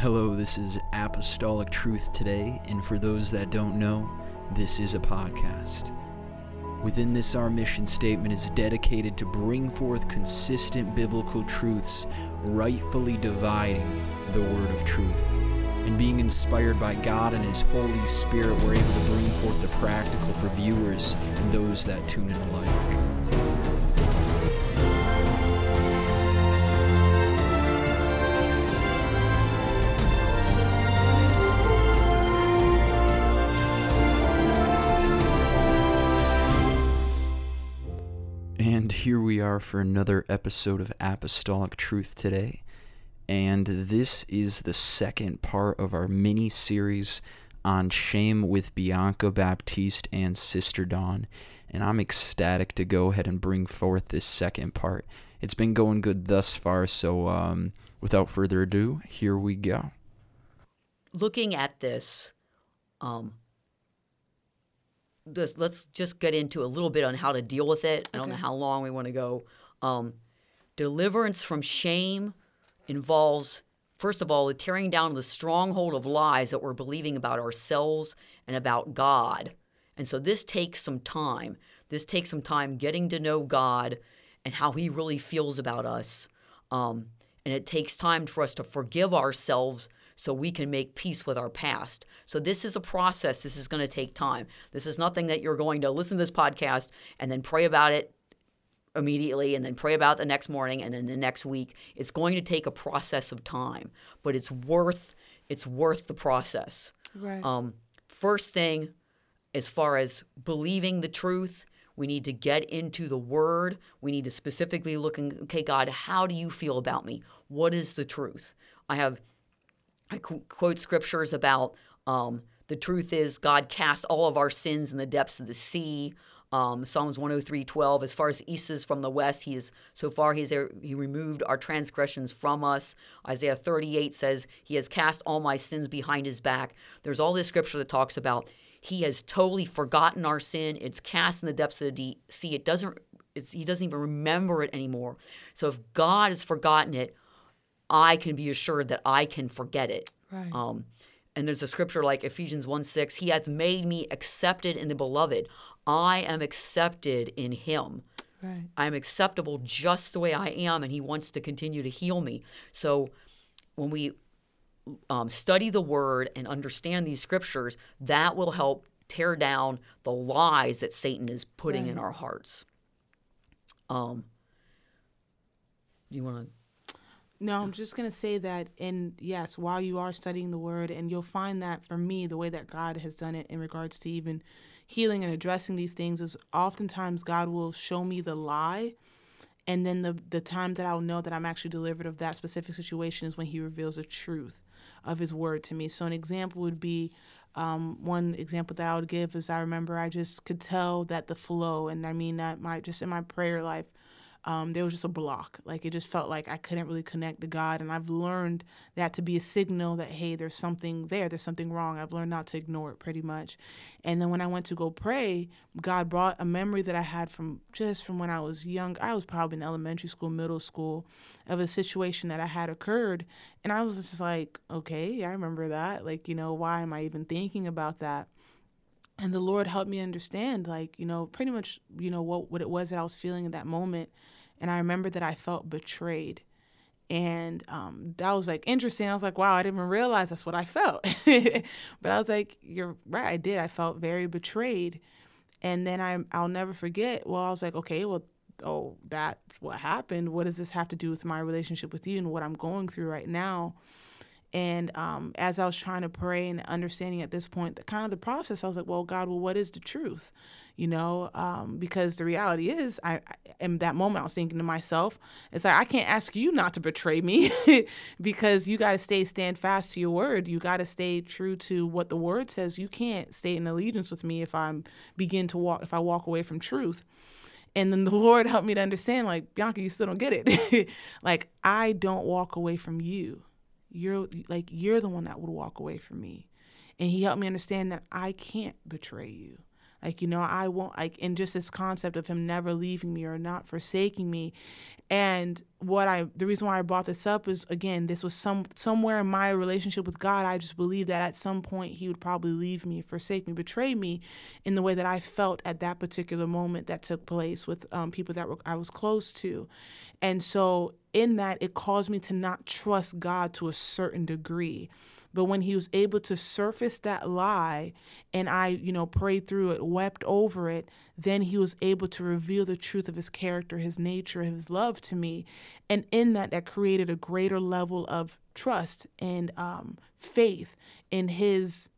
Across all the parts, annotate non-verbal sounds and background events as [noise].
Hello, this is Apostolic Truth Today, and for those that don't know, this is a podcast. Within this, our mission statement is dedicated to bring forth consistent biblical truths, rightfully dividing the word of truth. And being inspired by God and His Holy Spirit, we're able to bring forth the practical for viewers and those that tune in alike. For another episode of Apostolic Truth today. And this is the second part of our mini series on shame with Bianca Baptiste and Sister Dawn. And I'm ecstatic to go ahead and bring forth this second part. It's been going good thus far, so um, without further ado, here we go. looking at this, um, this, let's just get into a little bit on how to deal with it. I don't know how long we want to go. Um, deliverance from shame involves, first of all, the tearing down the stronghold of lies that we're believing about ourselves and about God. And so this takes some time. This takes some time getting to know God and how He really feels about us. Um, and it takes time for us to forgive ourselves so we can make peace with our past. So this is a process. This is going to take time. This is nothing that you're going to listen to this podcast and then pray about it immediately and then pray about it the next morning and then the next week. It's going to take a process of time, but it's worth it's worth the process. Right. Um, first thing, as far as believing the truth, we need to get into the Word. We need to specifically look and okay, God, how do you feel about me? What is the truth? I have I qu- quote scriptures about um, the truth is God cast all of our sins in the depths of the sea. Um, Psalms 103, 12, as far as east is from the west, he is so far he's he removed our transgressions from us. Isaiah 38 says, He has cast all my sins behind his back. There's all this scripture that talks about he has totally forgotten our sin. It's cast in the depths of the sea. It doesn't he doesn't even remember it anymore. So if God has forgotten it, I can be assured that I can forget it. Right. Um, and there's a scripture like Ephesians 1 6, He has made me accepted in the beloved. I am accepted in Him. Right. I am acceptable just the way I am, and He wants to continue to heal me. So when we um, study the Word and understand these scriptures, that will help tear down the lies that Satan is putting in our hearts. Um, do you want to? No, I'm just gonna say that, and yes, while you are studying the word, and you'll find that for me, the way that God has done it in regards to even healing and addressing these things is oftentimes God will show me the lie, and then the the time that I'll know that I'm actually delivered of that specific situation is when He reveals the truth of His word to me. So an example would be. Um, one example that I would give is I remember I just could tell that the flow, and I mean that my just in my prayer life, um, there was just a block. Like it just felt like I couldn't really connect to God. And I've learned that to be a signal that, hey, there's something there, there's something wrong. I've learned not to ignore it pretty much. And then when I went to go pray, God brought a memory that I had from just from when I was young. I was probably in elementary school, middle school, of a situation that I had occurred. And I was just like, okay, I remember that. Like, you know, why am I even thinking about that? And the lord helped me understand like you know pretty much you know what what it was that i was feeling in that moment and i remember that i felt betrayed and um, that was like interesting. I was like wow i didn't even realize that's what i felt. [laughs] But i was like you're right i did. I felt very betrayed. And then I, i'll never forget well i was like okay well oh that's what happened. What does this have to do with my relationship with you and what i'm going through right now and um, as I was trying to pray and understanding at this point, the kind of the process, I was like, well, God, well, what is the truth? You know, um, because the reality is, I, I in that moment, I was thinking to myself, it's like I can't ask you not to betray me, [laughs] because you got to stay stand fast to your word. You got to stay true to what the word says. You can't stay in allegiance with me if I'm begin to walk if I walk away from truth. And then the [laughs] Lord helped me to understand, like Bianca, you still don't get it. [laughs] like I don't walk away from you you're like you're the one that would walk away from me and he helped me understand that i can't betray you Like, you know, I won't, like, and just this concept of him never leaving me or not forsaking me. And what I, the reason why I brought this up is, again, this was some, somewhere in my relationship with God, I just believed that at some point he would probably leave me, forsake me, betray me in the way that I felt at that particular moment that took place with um, people that were, I was close to. And so in that, it caused me to not trust God to a certain degree. But when he was able to surface that lie and I, you know, prayed through it, wept over it, then he was able to reveal the truth of his character, his nature, his love to me. And in that, that created a greater level of trust and um, faith in his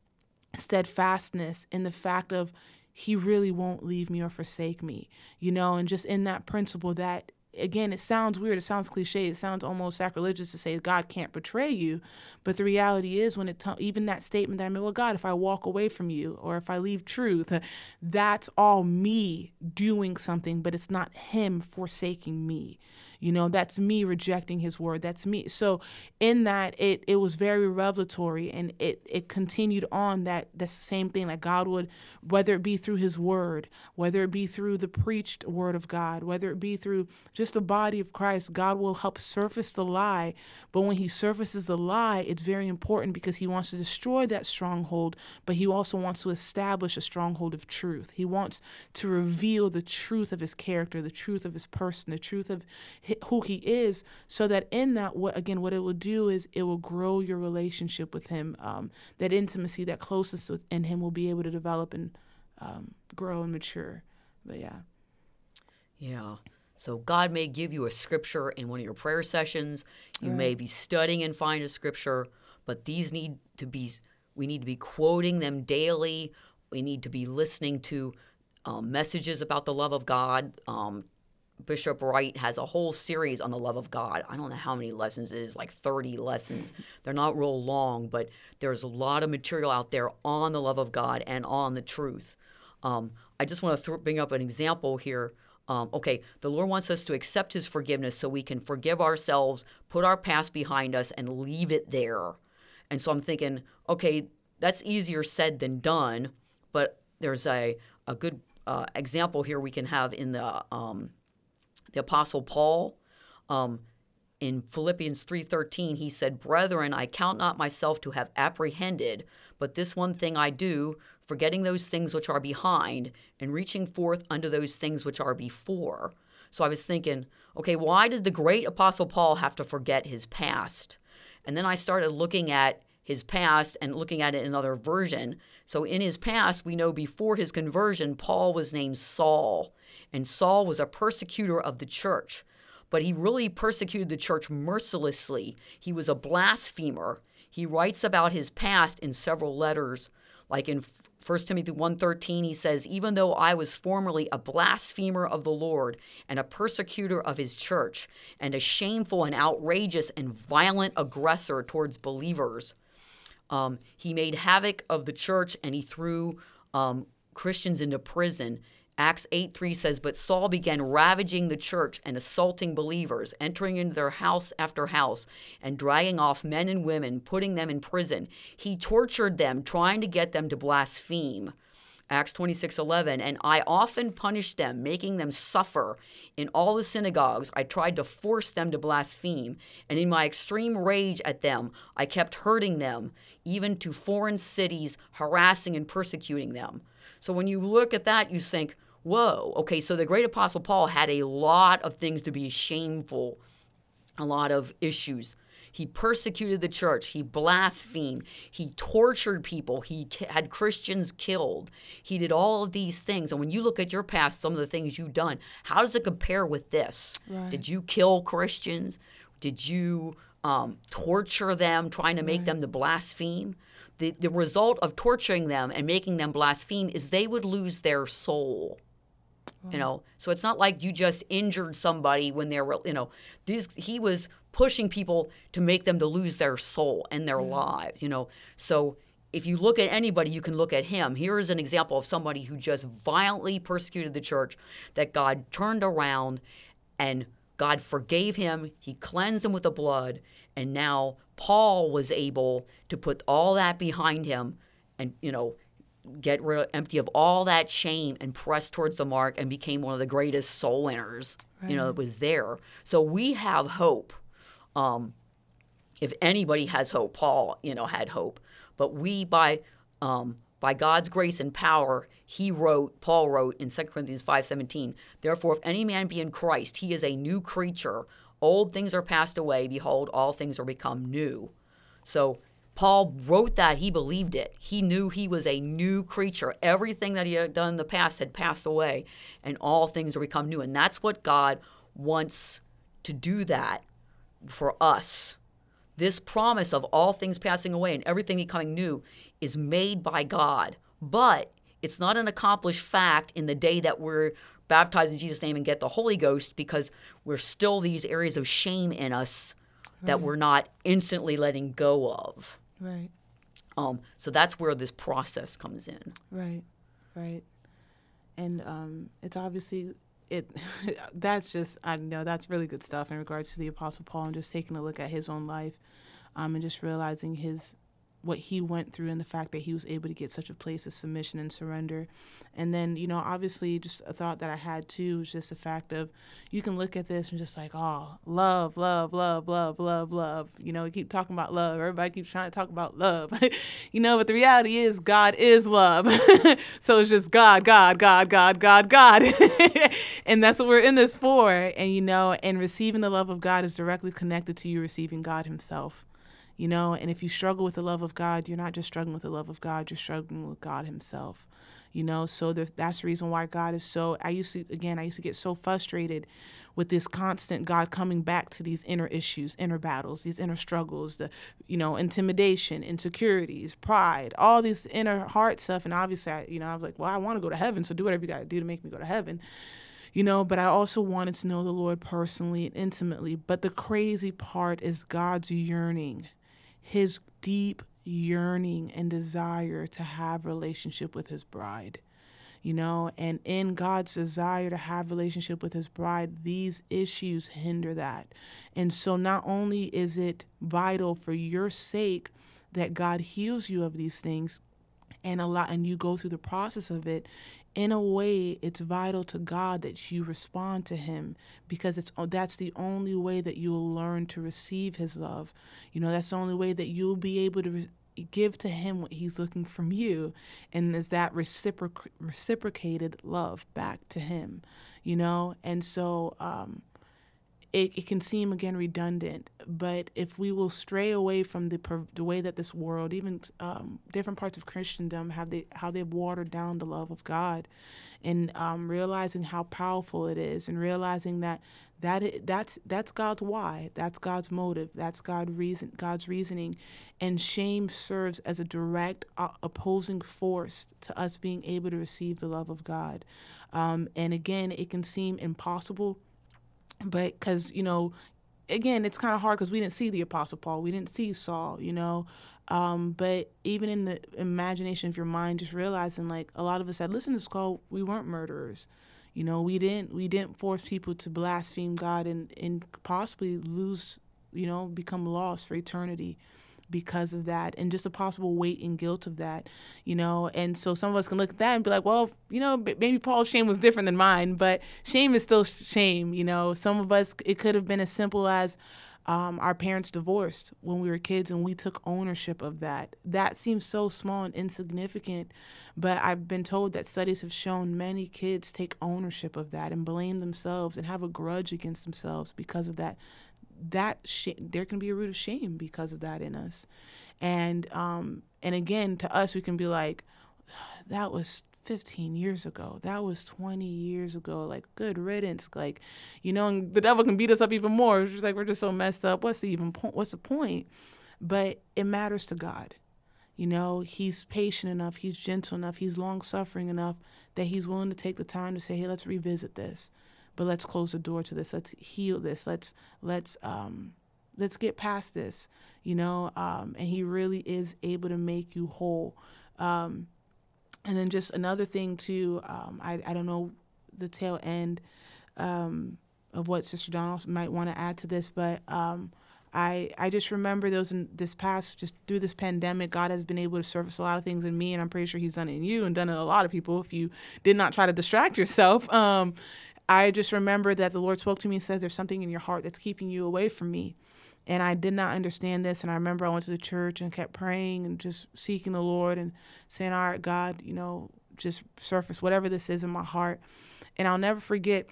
steadfastness, in the fact of he really won't leave me or forsake me, you know, and just in that principle that again, it sounds weird, it sounds cliche, it sounds almost sacrilegious to say God can't betray you, but the reality is when it t- even that statement that I made, well, God, if I walk away from you or if I leave truth, that's all me doing something, but it's not Him forsaking me. You know, that's me rejecting his word. That's me. So in that it it was very revelatory and it it continued on that that's the same thing like God would whether it be through his word, whether it be through the preached word of God, whether it be through just the body of Christ, God will help surface the lie. But when he surfaces the lie, it's very important because he wants to destroy that stronghold, but he also wants to establish a stronghold of truth. He wants to reveal the truth of his character, the truth of his person, the truth of who he is so that in that what again what it will do is it will grow your relationship with him um, that intimacy that closeness in him will be able to develop and um, grow and mature. But yeah. Yeah. So god may give you a scripture in one of your prayer sessions. You right. may be studying and find a scripture but these need to be we need to be quoting them daily. We need to be listening to um, messages about the love of God, um, Bishop Wright has a whole series on the love of God. I don't know how many lessons it is, like 30 lessons. They're not real long, but there's a lot of material out there on the love of God and on the truth. Um, I just want to th- bring up an example here. Um, okay, the Lord wants us to accept His forgiveness so we can forgive ourselves, put our past behind us, and leave it there. And so I'm thinking, okay, that's easier said than done, but there's a, a good uh, example here we can have in the um, the apostle Paul um, in Philippians 3:13 he said, "Brethren, I count not myself to have apprehended, but this one thing I do, forgetting those things which are behind and reaching forth unto those things which are before." So I was thinking, okay, why did the great apostle Paul have to forget his past? And then I started looking at his past and looking at it in another version. So in his past, we know before his conversion, Paul was named Saul and Saul was a persecutor of the church. But he really persecuted the church mercilessly. He was a blasphemer. He writes about his past in several letters, like in 1 Timothy 1:13 he says even though I was formerly a blasphemer of the Lord and a persecutor of his church and a shameful and outrageous and violent aggressor towards believers um, he made havoc of the church and he threw um, Christians into prison Acts 8 3 says, But Saul began ravaging the church and assaulting believers, entering into their house after house, and dragging off men and women, putting them in prison. He tortured them, trying to get them to blaspheme. Acts 26 11, and I often punished them, making them suffer. In all the synagogues, I tried to force them to blaspheme, and in my extreme rage at them, I kept hurting them, even to foreign cities, harassing and persecuting them. So when you look at that, you think, whoa, okay, so the great apostle Paul had a lot of things to be shameful, a lot of issues. He persecuted the church. He blasphemed. He tortured people. He had Christians killed. He did all of these things. And when you look at your past, some of the things you've done, how does it compare with this? Right. Did you kill Christians? Did you um, torture them, trying to make right. them to blaspheme? the, the result of torturing them and making them blaspheme is they would lose their soul. You know, so it's not like you just injured somebody when they're, you know, these he was pushing people to make them to lose their soul and their mm-hmm. lives. You know, so if you look at anybody, you can look at him. Here is an example of somebody who just violently persecuted the church that God turned around and God forgave him. He cleansed him with the blood, and now Paul was able to put all that behind him and, you know, get rid of, empty of all that shame and press towards the mark and became one of the greatest soul winners. You know, it was there. So we have hope. Um, if anybody has hope, Paul, you know, had hope. But we, by um, by God's grace and power, he wrote, Paul wrote in 2 Corinthians 5:17, Therefore, if any man be in Christ, he is a new creature. Old things are passed away; behold, all things are become new. So Paul wrote that he believed it. He knew he was a new creature. Everything that he had done in the past had passed away, and all things are become new. And that's what God wants to do that for us. This promise of all things passing away and everything becoming new is made by God, but it's not an accomplished fact in the day that we're baptized in Jesus' name and get the Holy Ghost because we're still these areas of shame in us that hmm. we're not instantly letting go of. Right. Um, so that's where this process comes in. Right, right, and um, it's obviously it. [laughs] that's just I know that's really good stuff in regards to the Apostle Paul and just taking a look at his own life, um, and just realizing his what he went through and the fact that he was able to get such a place of submission and surrender. And then, you know, obviously just a thought that I had too was just the fact of you can look at this and just like, oh, love, love, love, love, love, love. You know, we keep talking about love. Everybody keeps trying to talk about love. [laughs] you know, but the reality is God is love. [laughs] so it's just God, God, God, God, God, God. [laughs] and that's what we're in this for. And, you know, and receiving the love of God is directly connected to you receiving God Himself you know? And if you struggle with the love of god you're not just struggling with the love of god you're struggling with god himself you know? So that's the reason why god is so i used to again i used to get so frustrated with this constant god coming back to these inner issues inner battles these inner struggles the you know intimidation insecurities pride all these inner heart stuff. And obviously I, you know i was like well i want to go to heaven so do whatever you got to do to make me go to heaven you know, but I also wanted to know the Lord personally and intimately. But the crazy part is God's yearning his deep yearning and desire to have relationship with his bride you know? And in god's desire to have relationship with his bride these issues hinder that. And so not only is it vital for your sake that god heals you of these things and a lot and you go through the process of it in a way it's vital to God that you respond to him because it's that's the only way that you'll learn to receive his love. You know that's the only way that you'll be able to re- give to him what he's looking from you and is that reciproc- reciprocated love back to him you know? And so um it, it can seem again redundant, but if we will stray away from the the way that this world, even um, different parts of Christendom, have they how they've watered down the love of God, and um, realizing how powerful it is, and realizing that that it, that's that's God's why, that's God's motive, that's God reason God's reasoning, and shame serves as a direct uh, opposing force to us being able to receive the love of God, um, and again, it can seem impossible but because you know again it's kind of hard because we didn't see the apostle paul we didn't see saul you know? Um, but even in the imagination of your mind just realizing like a lot of us said listen to this we weren't murderers. You know we didn't we didn't force people to blaspheme god and and possibly lose you know become lost for eternity because of that and just a possible weight and guilt of that, you know. And so some of us can look at that and be like, well, you know, maybe Paul's shame was different than mine, but shame is still shame, you know. Some of us, it could have been as simple as, um, our parents divorced when we were kids and we took ownership of that. That seems so small and insignificant, but I've been told that studies have shown many kids take ownership of that and blame themselves and have a grudge against themselves because of that that sh- there can be a root of shame because of that in us. And um and again to us we can be like [sighs] that was 15 years ago. That was 20 years ago. Like good riddance. Like you know and the devil can beat us up even more. It's just like we're just so messed up. What's the even point what's the point? But it matters to god. You know he's patient enough. He's gentle enough. He's long suffering enough that he's willing to take the time to say hey let's revisit this but let's close the door to this. Let's heal this. Let's let's um let's get past this you know um and he really is able to make you whole. Um and then just another thing too um i i don't know the tail end um of what sister donald might want to add to this but um I I just remember those in this past just through this pandemic, God has been able to surface a lot of things in me, and I'm pretty sure He's done it in you and done it in a lot of people. If you did not try to distract yourself, [laughs] um, I just remember that the Lord spoke to me and says, "There's something in your heart that's keeping you away from me." And I did not understand this. And I remember I went to the church and kept praying and just seeking the Lord and saying, All right, God, you know, just surface whatever this is in my heart. And I'll never forget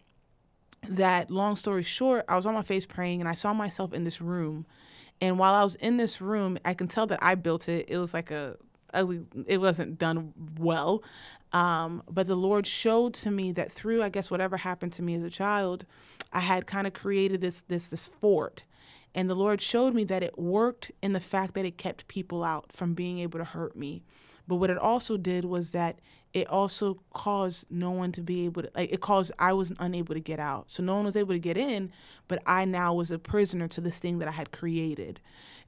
that, long story short, I was on my face praying and I saw myself in this room. And while I was in this room, I can tell that I built it. It was like a ugly, it wasn't done well. Um, but the Lord showed to me that through, I guess, whatever happened to me as a child, I had kind of created this this this fort and the Lord showed me that it worked in the fact that it kept people out from being able to hurt me. But what it also did was that it also caused no one to be able to like it caused I was unable to get out. So no one was able to get in, but I now was a prisoner to this thing that I had created.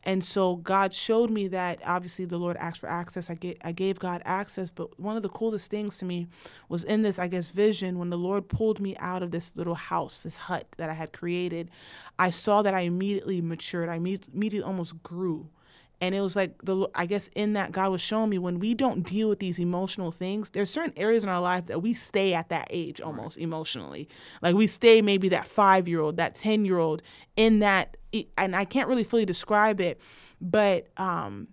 And so God showed me that obviously the Lord asked for access. I get I gave God access, but one of the coolest things to me was in this, I guess, vision when the Lord pulled me out of this little house, this hut that I had created. I saw that I immediately matured. I immediately almost grew and it was like the i guess in that god was showing me when we don't deal with these emotional things there's certain areas in our life that we stay at that age almost right. emotionally like we stay maybe that five year old that ten year old in that and i can't really fully describe it but um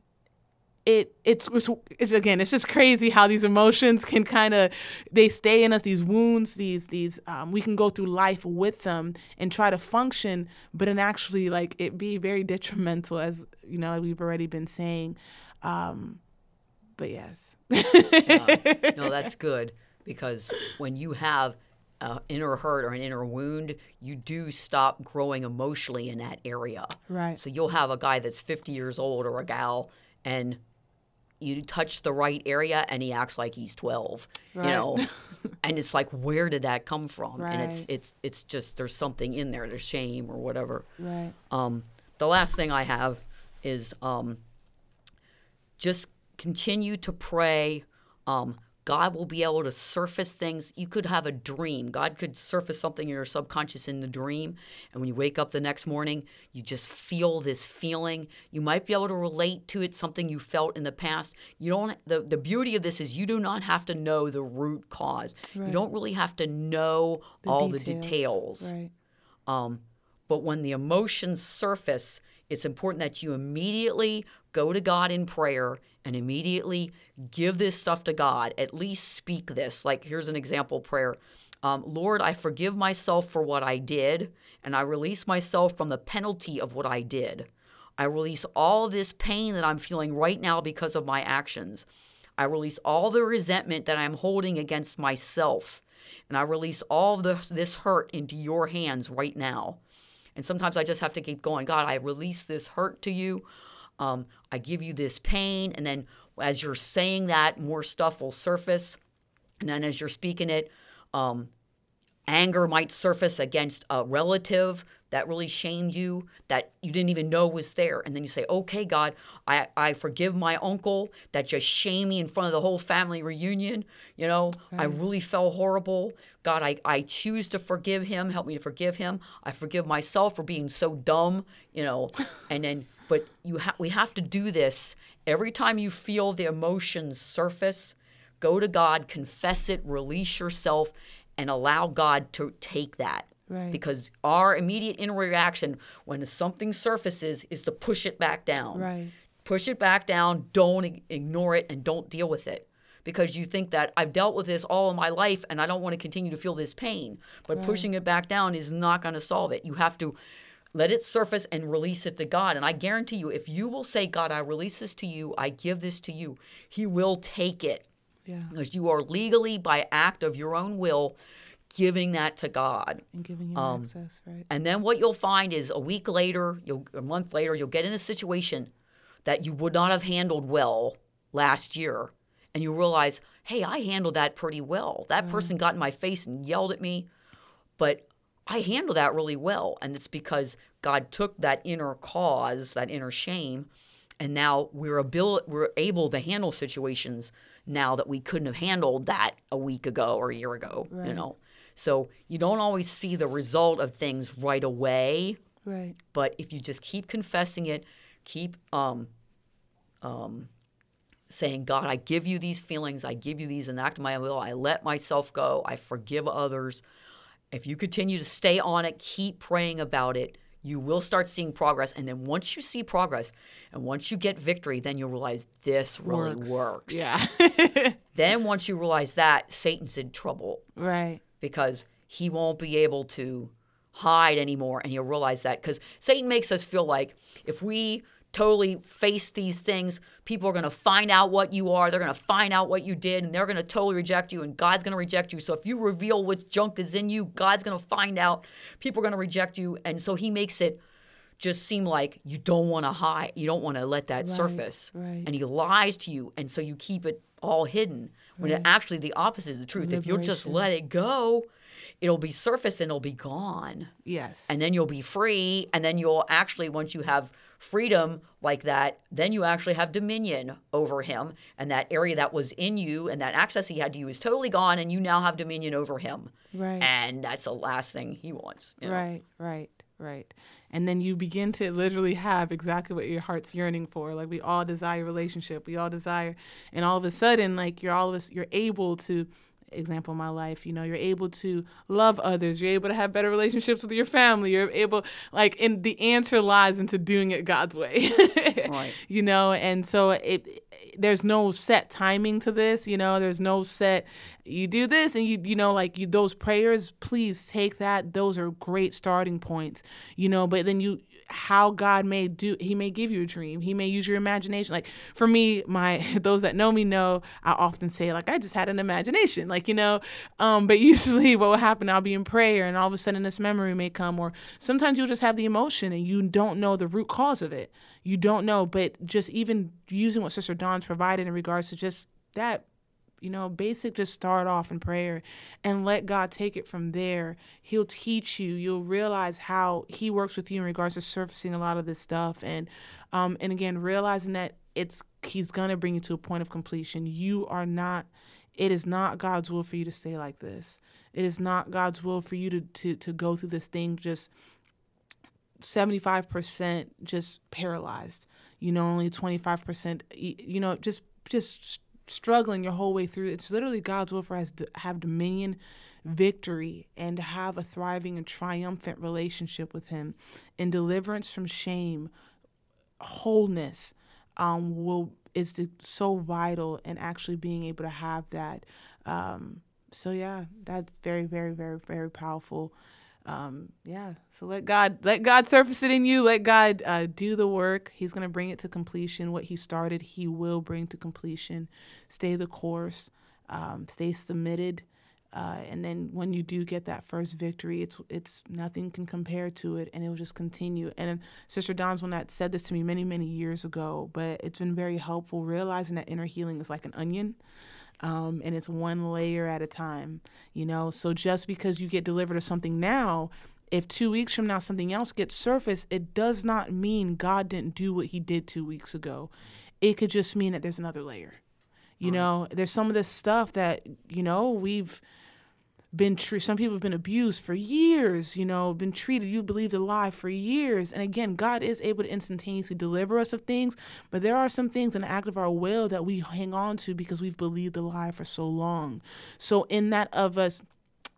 it it's, it's, it's again it's just crazy how these emotions can kind of they stay in us these wounds these these um, we can go through life with them and try to function but in actually like it be very detrimental as you know we've already been saying um, but yes uh, no that's [laughs] good because when you have an inner hurt or an inner wound, you do stop growing emotionally in that area. Right. So you'll have a guy that's 50 years old or a gal, and you touch the right area and he acts like he's 12 right. you know [laughs] and it's like where did that come from right. and it's it's it's just there's something in there there's shame or whatever right um the last thing i have is um just continue to pray um God will be able to surface things. You could have a dream. God could surface something in your subconscious in the dream. And when you wake up the next morning, you just feel this feeling. You might be able to relate to it, something you felt in the past. You don't the, the beauty of this is you do not have to know the root cause. Right. You don't really have to know the all details. the details. Right. Um, but when the emotions surface, it's important that you immediately go to God in prayer and immediately give this stuff to God. At least speak this. Like, here's an example prayer um, Lord, I forgive myself for what I did, and I release myself from the penalty of what I did. I release all this pain that I'm feeling right now because of my actions. I release all the resentment that I'm holding against myself. And I release all the, this hurt into your hands right now. And sometimes I just have to keep going. God, I release this hurt to you. Um, I give you this pain. And then as you're saying that, more stuff will surface. And then as you're speaking it, um, anger might surface against a relative that really shamed you that you didn't even know was there. And then you say okay god i, I forgive my uncle that just shamed me in front of the whole family reunion. You know right. i really felt horrible. God I, I choose to forgive him. Help me to forgive him. I forgive myself for being so dumb you know. [laughs] And then but you ha- we have to do this. Every time you feel the emotions surface. Go to God, confess it, release yourself, and allow God to take that. Right. Because our immediate inner reaction when something surfaces is to push it back down. Right. Push it back down, don't ignore it, and don't deal with it because you think that I've dealt with this all of my life and I don't want to continue to feel this pain. But right. pushing it back down is not going to solve it. You have to let it surface and release it to God. And I guarantee you, if you will say, God, I release this to you, I give this to you, He will take it. Yeah. Because you are legally, by act of your own will, giving that to God. And giving Him um, access, right? And then what you'll find is a week later, you'll, a month later, you'll get in a situation that you would not have handled well last year. And you realize, hey, I handled that pretty well. That right. person got in my face and yelled at me, but I handled that really well. And it's because God took that inner cause, that inner shame, and now we're able, we're able to handle situations now that we couldn't have handled that a week ago or a year ago, right. you know. So you don't always see the result of things right away, Right. But if you just keep confessing it, keep um, um, saying, God, I give you these feelings, I give you these, enact my will, I let myself go, I forgive others. If you continue to stay on it, keep praying about it, you will start seeing progress. And then once you see progress and once you get victory, then you'll realize this really works. works. Yeah. [laughs] [laughs] then once you realize that, Satan's in trouble. Right. Because he won't be able to hide anymore. And he'll realize that because Satan makes us feel like if we totally face these things, people are going to find out what you are. They're going to find out what you did, and they're going to totally reject you, and God's going to reject you. So if you reveal what junk is in you, God's going to find out. People are going to reject you. And so he makes it just seem like you don't want to hide. You don't want to let that right, surface. Right. And he lies to you. And so you keep it all hidden when right. it actually the opposite is the truth. Liberation. If you'll just let it go, it'll be surface and it'll be gone. Yes. And then you'll be free. And then you'll actually, once you have freedom like that, then you actually have dominion over him. And that area that was in you and that access he had to you is totally gone. And you now have dominion over him. Right. And that's the last thing he wants. You know? Right, right, right. And then you begin to literally have exactly what your heart's yearning for. Like we all desire relationship. We all desire. And all of a sudden, like you're all of us, you're able to example in my life you know you're able to love others you're able to have better relationships with your family you're able like and the answer lies into doing it god's way [laughs] right. you know and so it, it there's no set timing to this you know there's no set you do this and you you know like you those prayers please take that those are great starting points you know but then you how God may do he may give you a dream. He may use your imagination. Like for me, my [laughs] those that know me know I often say like I just had an imagination. Like, you know, um, but [laughs] usually what will happen, I'll be in prayer and all of a sudden this memory may come or sometimes you'll just have the emotion and you don't know the root cause of it. You don't know, but just even using what Sister Dawn's provided in regards to just that you know, basic just start off in prayer and let God take it from there. He'll teach you. You'll realize how he works with you in regards to surfacing a lot of this stuff and um and again realizing that it's he's to bring you to a point of completion. You are not it is not God's will for you to stay like this. It is not God's will for you to to to go through this thing just 75% just paralyzed. You know, only 25% you know, just just struggling your whole way through. It's literally God's will for us to have dominion, victory, and to have a thriving and triumphant relationship with Him. And deliverance from shame, wholeness, um, will is the, so vital in actually being able to have that. Um, so yeah, that's very, very, very, very powerful um, yeah. So let God let God surface it in you. Let God uh, do the work. He's gonna bring it to completion. What He started, He will bring to completion. Stay the course. Um, stay submitted. Uh, and then when you do get that first victory, it's it's nothing can compare to it, and it will just continue. And Sister Dawn's one that said this to me many many years ago, but it's been very helpful realizing that inner healing is like an onion um, and it's one layer at a time, you know. So just because you get delivered of something now, if two weeks from now something else gets surfaced, it does not mean God didn't do what He did two weeks ago. It could just mean that there's another layer. You right. know, there's some of this stuff that you know we've been true. Some people have been abused for years, you know, been treated, you believed a lie for years. And again, God is able to instantaneously deliver us of things, but there are some things in the act of our will that we hang on to because we've believed the lie for so long. So, in that of us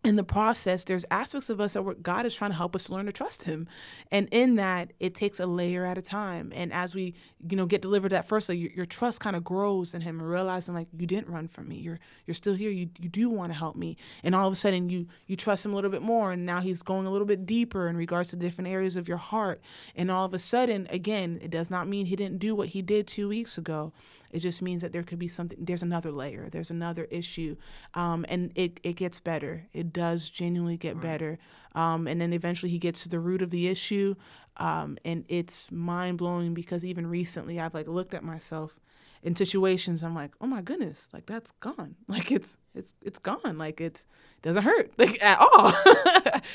in the process, there's aspects of us that God is trying to help us to learn to trust Him, and in that, it takes a layer at a time. And as we, you know, get delivered that first, your, your trust kind of grows in Him, and realizing like you didn't run from me, you're you're still here, you you do want to help me, and all of a sudden you you trust Him a little bit more, and now He's going a little bit deeper in regards to different areas of your heart, and all of a sudden, again, it does not mean He didn't do what He did two weeks ago. It just means that there could be something. There's another layer. There's another issue, um, and it it gets better. It does genuinely get right. better. Um, and then eventually he gets to the root of the issue, um, and it's mind blowing because even recently I've like looked at myself in situations I'm like, oh my goodness, like that's gone. [laughs] Like it's it's it's gone. Like it doesn't hurt [laughs] like at all.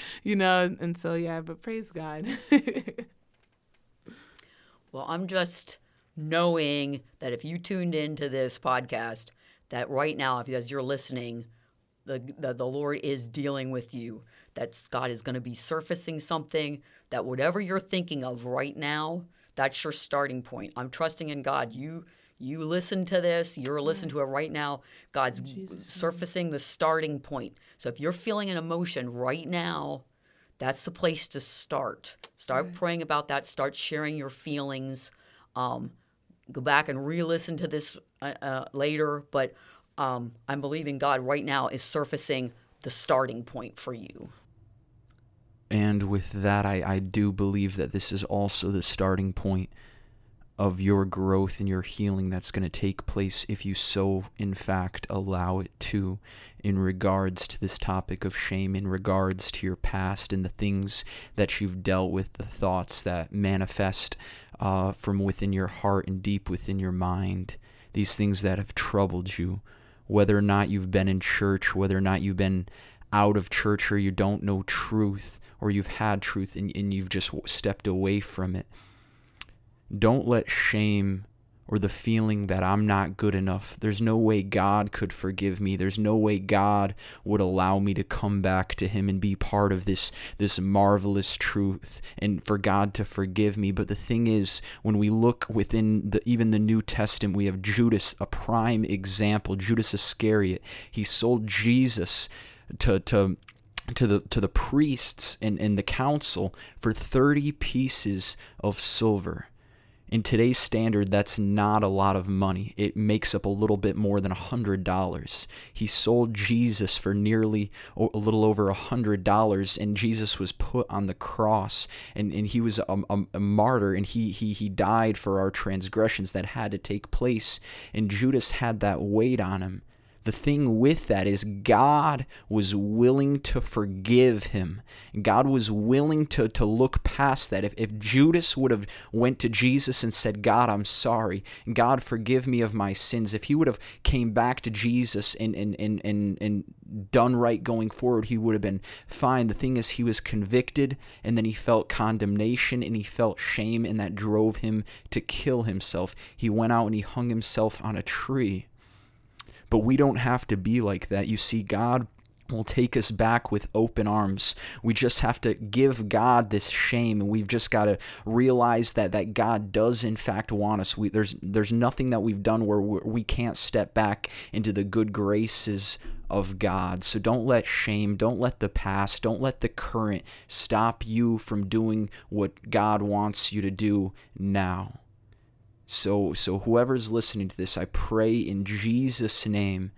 [laughs] you know, and so yeah, but praise God. well, I'm just knowing that if you tuned into this podcast, that right now, if you, as you're listening, the, the, the Lord is dealing with you, that God is going to be surfacing something, that whatever you're thinking of right now, that's your starting point. I'm trusting in God. You you listen to this, you're listening to it right now. God's surfacing the starting point. So if you're feeling an emotion right now, that's the place to start. Start praying about that. Start sharing your feelings. Um, go back and re-listen to this uh, uh, later. But um, I'm believing God right now is surfacing the starting point for you. And with that, I, I do believe that this is also the starting point of your growth and your healing that's going to take place if you so, in fact, allow it to, in regards to this topic of shame, in regards to your past and the things that you've dealt with, the thoughts that manifest uh, from within your heart and deep within your mind, these things that have troubled you, whether or not you've been in church, whether or not you've been out of church or you don't know truth or you've had truth and, and you've just stepped away from it. Don't let shame or the feeling that I'm not good enough. There's no way God could forgive me. There's no way God would allow me to come back to him and be part of this this marvelous truth and for God to forgive me. But the thing is, when we look within the even the New Testament, we have Judas, a prime example, Judas Iscariot. He sold Jesus to to to the to the priests and, and the council for 30 pieces of silver in today's standard, that's not a lot of money. It makes up a little bit more than a $100. He sold Jesus for nearly a little over a $100, and Jesus was put on the cross, and, and he was a, a, a martyr, and he, he, he died for our transgressions that had to take place. And Judas had that weight on him the thing with that is God was willing to forgive him. God was willing to, to look past that. If, if Judas would have went to Jesus and said, God, I'm sorry. God, forgive me of my sins. If he would have came back to Jesus and, and, and, and, and done right going forward, he would have been fine. The thing is, he was convicted and then he felt condemnation and he felt shame, and that drove him to kill himself. He went out and he hung himself on a tree. But we don't have to be like that. You see, God will take us back with open arms. We just have to give God this shame and we've just got to realize that that God does in fact want us. We, there's there's nothing that we've done where we can't step back into the good graces of God. So don't let shame, don't let the past, don't let the current stop you from doing what God wants you to do now. So so whoever's listening to this, I pray in Jesus' name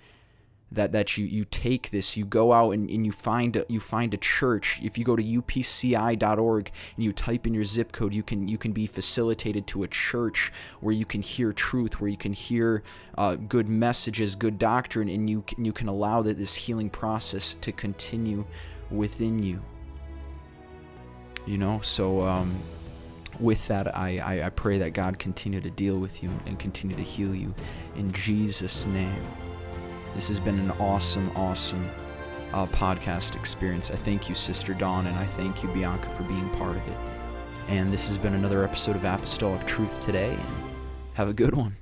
that that you you take this you go out and, and you find a, you find a church. If you go to upci.org and you type in your zip code you can you can be facilitated to a church where you can hear truth where you can hear uh, good messages good doctrine and you can, you can allow that this healing process to continue within you. You know so um with that, I, I, I, pray that God continue to deal with you and continue to heal you in Jesus' name. This has been an awesome, awesome uh, podcast experience. I thank you, Sister Dawn, and I thank you, Bianca, for being part of it. And this has been another episode of Apostolic Truth today. And have a good one.